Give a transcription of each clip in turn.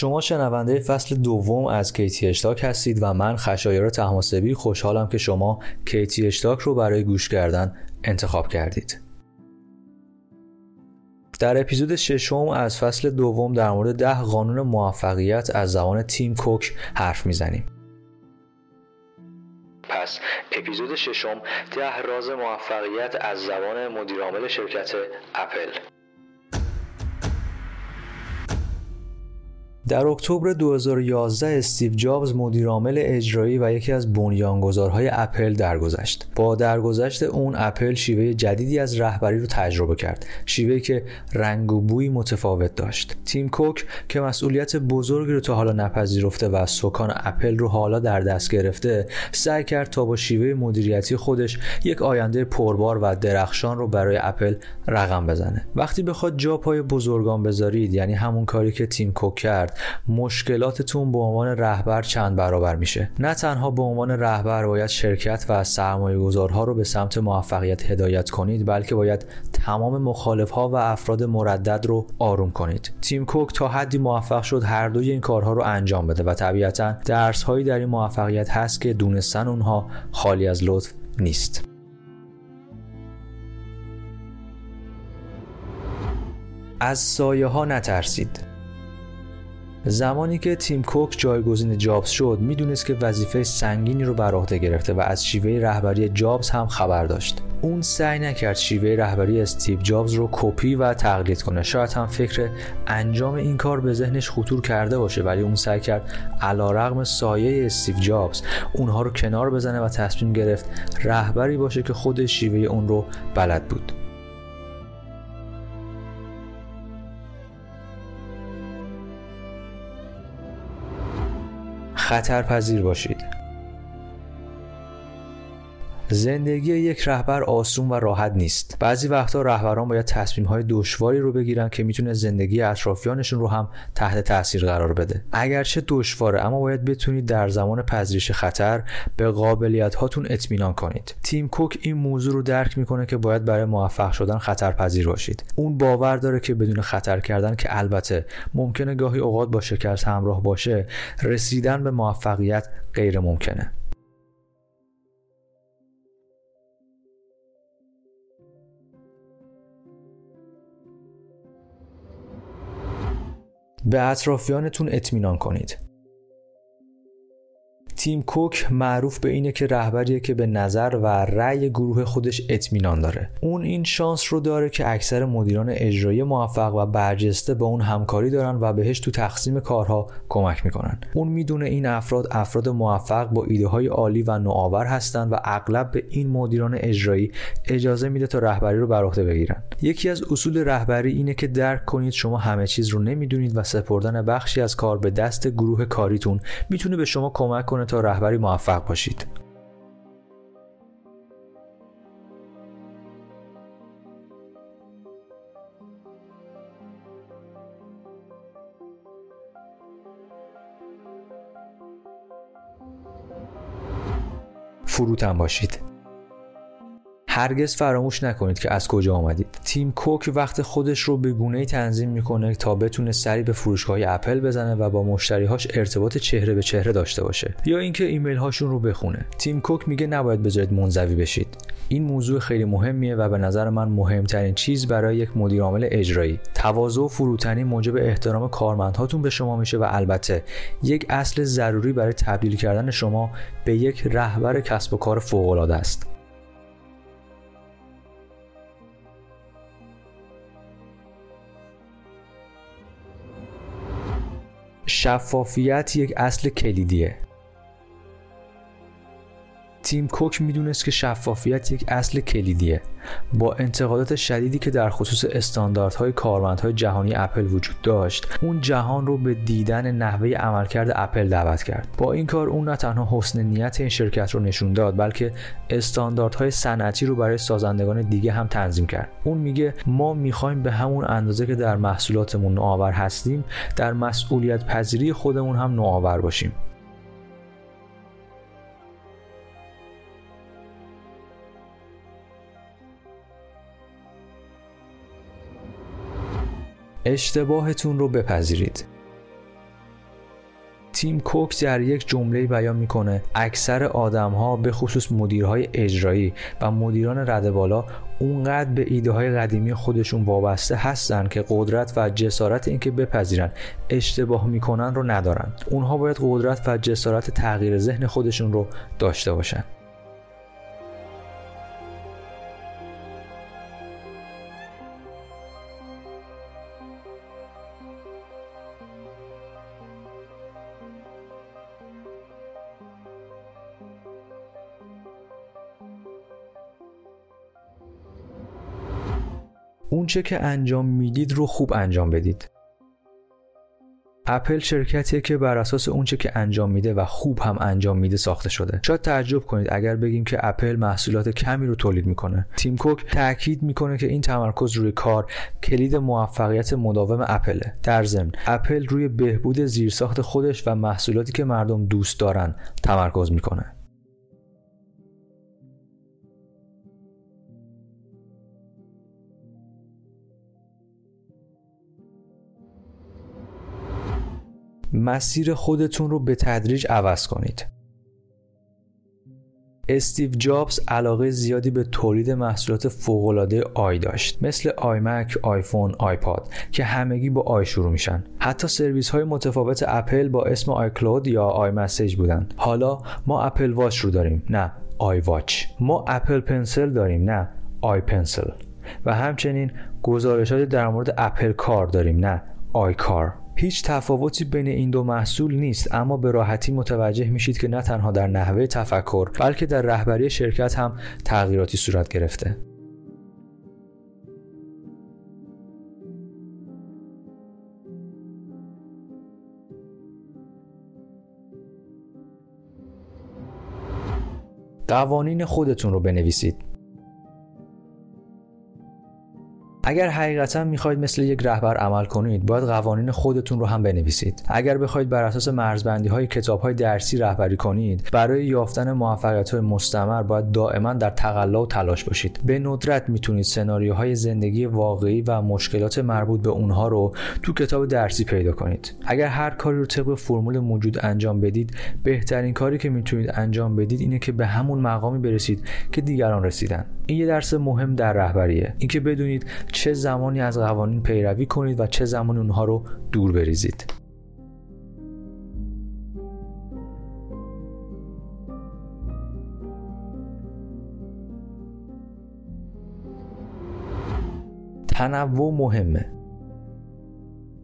شما شنونده فصل دوم از کیتی اشتاک هستید و من خشایار تماسبی خوشحالم که شما کیتی اشتاک رو برای گوش کردن انتخاب کردید. در اپیزود ششم از فصل دوم در مورد ده قانون موفقیت از زبان تیم کوک حرف می‌زنیم. پس اپیزود ششم ده راز موفقیت از زبان مدیرعامل شرکت اپل. در اکتبر 2011 استیو جابز مدیرعامل اجرایی و یکی از بنیانگذارهای اپل درگذشت. با درگذشت اون اپل شیوه جدیدی از رهبری رو تجربه کرد. شیوهی که رنگ و بوی متفاوت داشت. تیم کوک که مسئولیت بزرگی رو تا حالا نپذیرفته و سکان اپل رو حالا در دست گرفته، سعی کرد تا با شیوه مدیریتی خودش یک آینده پربار و درخشان رو برای اپل رقم بزنه. وقتی بخواد جا پای بزرگان بذارید یعنی همون کاری که تیم کوک کرد مشکلاتتون به عنوان رهبر چند برابر میشه؟ نه تنها به عنوان رهبر باید شرکت و سرمایه گذارها رو به سمت موفقیت هدایت کنید بلکه باید تمام مخالف ها و افراد مردد رو آروم کنید. تیم کوک تا حدی موفق شد هر دوی این کارها رو انجام بده و طبیعتا درس هایی در این موفقیت هست که دونستن اونها خالی از لطف نیست. از سایه ها نترسید. زمانی که تیم کوک جایگزین جابز شد می‌دونست که وظیفه سنگینی رو بر عهده گرفته و از شیوه رهبری جابز هم خبر داشت. اون سعی نکرد شیوه رهبری استیو جابز رو کپی و تقلید کنه. شاید هم فکر انجام این کار به ذهنش خطور کرده باشه ولی اون سعی کرد علیرغم سایه استیو جابز اونها رو کنار بزنه و تصمیم گرفت رهبری باشه که خود شیوه اون رو بلد بود. خطر پذیر باشید. زندگی یک رهبر آسون و راحت نیست. بعضی وقتا رهبران باید تصمیم های دشواری رو بگیرن که می‌تونه زندگی اطرافیانشون رو هم تحت تاثیر قرار بده. اگرچه دشواره اما باید بتونید در زمان پذیرش خطر به قابلیت هاتون اطمینان کنید. تیم کوک این موضوع رو درک می‌کنه که باید برای موفق شدن خطر پذیر باشید. اون باور داره که بدون خطر کردن که البته ممکنه گاهی اوقات با شکست همراه باشه رسیدن به موفقیت غیر ممکنه به اطرافیانتون اطمینان کنید. تیم کوک معروف به اینه که رهبریه که به نظر و رأی گروه خودش اطمینان داره. اون این شانس رو داره که اکثر مدیران اجرایی موفق و برجسته با اون همکاری دارن و بهش تو تقسیم کارها کمک می‌کنن. اون می‌دونه این افراد افراد موفق با ایده های عالی و نوآور هستن و اغلب به این مدیران اجرایی اجازه میده تا رهبری رو بر عهده بگیرن. یکی از اصول رهبری اینه که درک کنید شما همه چیز رو نمی‌دونید و سپردن بخشی از کار به دست گروه کاریتون می‌تونه به شما کمک کنه تا رهبری موفق باشید. فروتن باشید. هرگز فراموش نکنید که از کجا آمدید. تیم کوک وقت خودش رو به گونه تنظیم می‌کنه تا بتونه سری به فروشگاه اپل بزنه و با مشتریهاش ارتباط چهره به چهره داشته باشه. یا اینکه ایمیل هاشون رو بخونه. تیم کوک میگه نباید بذارید منزوی بشید. این موضوع خیلی مهمیه و به نظر من مهمترین چیز برای یک مدیر عامل اجرایی. تواضع و فروتنی موجب احترام کارمندهاتون به شما میشه و البته یک اصل ضروری برای تبدیل کردن شما به یک رهبر کسب و کار فوق العاده است. شفافیت یک اصل کلیدیه. تیم کوک می‌دونست که شفافیت یک اصل کلیدیه. با انتقادات شدیدی که در خصوص استانداردهای کارمندهای جهانی اپل وجود داشت اون جهان رو به دیدن نحوه عملکرد اپل دعوت کرد. با این کار اون نه تنها حسن نیت این شرکت رو نشون داد بلکه استانداردهای صنعتی رو برای سازندگان دیگه هم تنظیم کرد. اون میگه ما می‌خوایم به همون اندازه که در محصولاتمون نوآور هستیم در مسئولیت پذیری خودمون هم نوآور باشیم. اشتباهتون رو بپذیرید. تیم کوک در یک جمله بیان می‌کنه اکثر آدم ها به خصوص مدیرهای اجرایی و مدیران رده بالا اونقدر به ایده های قدیمی خودشون وابسته هستن که قدرت و جسارت اینکه بپذیرن اشتباه می‌کنن رو ندارن. اونها باید قدرت و جسارت تغییر ذهن خودشون رو داشته باشن. اونچه که انجام می‌دید رو خوب انجام بدید. اپل شرکتیه که بر اساس اونچه که انجام میده و خوب هم انجام میده ساخته شده. شاید تعجب کنید اگر بگیم که اپل محصولات کمی رو تولید می‌کنه. تیم کوک تاکید می‌کنه که این تمرکز روی کار کلید موفقیت مداوم اپله. در ضمن اپل روی بهبود زیرساخت خودش و محصولاتی که مردم دوست دارن تمرکز می‌کنه. مسیر خودتون رو به تدریج عوض کنید. استیو جابز علاقه زیادی به تولید محصولات فوق‌العاده i داشت مثل iMac، iPhone، iPod که همگی با i شروع میشن. حتی سرویس های متفاوت اپل با اسم iCloud یا iMessage بودن. حالا ما Apple Watch رو داریم، نه iWatch. ما Apple Pencil داریم، نه iPencil. و همچنین گزارشات در مورد اپل کار داریم، نه آی کار. هیچ تفاوتی بین این دو محصول نیست اما به راحتی متوجه میشید که نه تنها در نحوه تفکر بلکه در رهبری شرکت هم تغییراتی صورت گرفته. قوانین خودتون رو بنویسید. اگر حقیقتا می‌خواید مثل یک رهبر عمل کنید باید قوانین خودتون رو هم بنویسید. اگر بخواید بر اساس مرزبندی های کتاب های درسی رهبری کنید برای یافتن موفقیت های مستمر باید دائما در تقلا و تلاش باشید. به ندرت می‌تونید سناریوهای زندگی واقعی و مشکلات مربوط به اونها رو تو کتاب درسی پیدا کنید. اگر هر کاری رو طبق فرمول موجود انجام بدید بهترین کاری که می‌تونید انجام بدید اینه که به همون مقامی برسید که دیگران رسیدن. این یه درس مهم در رهبریه. اینکه بدونید چه زمانی از قوانین پیروی کنید و چه زمانی اونها رو دور بریزید. تنوع مهمه.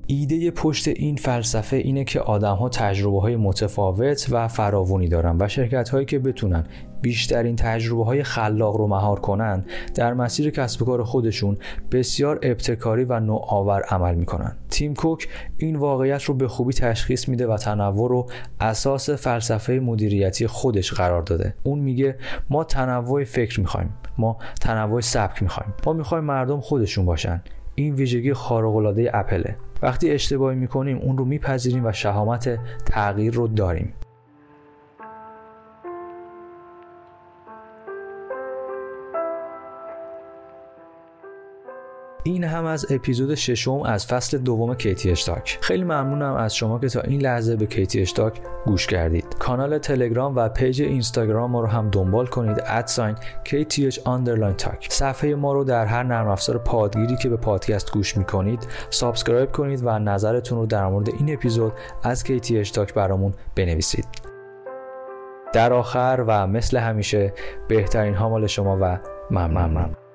ایده پشت این فلسفه اینه که آدم ها تجربه های متفاوت و فراوانی دارن و شرکت هایی که بتونن بیشترین تجربه های خلاق رو مهار کنن در مسیر کسب کار خودشون بسیار ابتکاری و نوآور عمل می‌کنن. تیم کوک این واقعیت رو به خوبی تشخیص میده و تنوع رو اساس فلسفه مدیریتی خودش قرار داده. اون میگه ما تنوع فکر می‌خوایم ما تنوع سبک می‌خوایم. ما می‌خوایم مردم خودشون باشن. این ویژگی خارق اپله. وقتی اشتباهی می‌کنیم اون رو میپذیریم و شهامت تغییر رو داریم. این هم از اپیزود ششم از فصل دوم KTH Talk. خیلی ممنونم از شما که تا این لحظه به KTH Talk گوش کردید. کانال تلگرام و پیج اینستاگرام ما رو هم دنبال کنید. at sign KTH underline talk صفحه ما رو در هر نرم افزار پادگیری که به پادکست گوش می‌کنید subscribe کنید و نظرتون رو در مورد این اپیزود از KTH اشتاک برامون بنویسید. در آخر و مثل همیشه بهترین ها مال شما و ممنونم.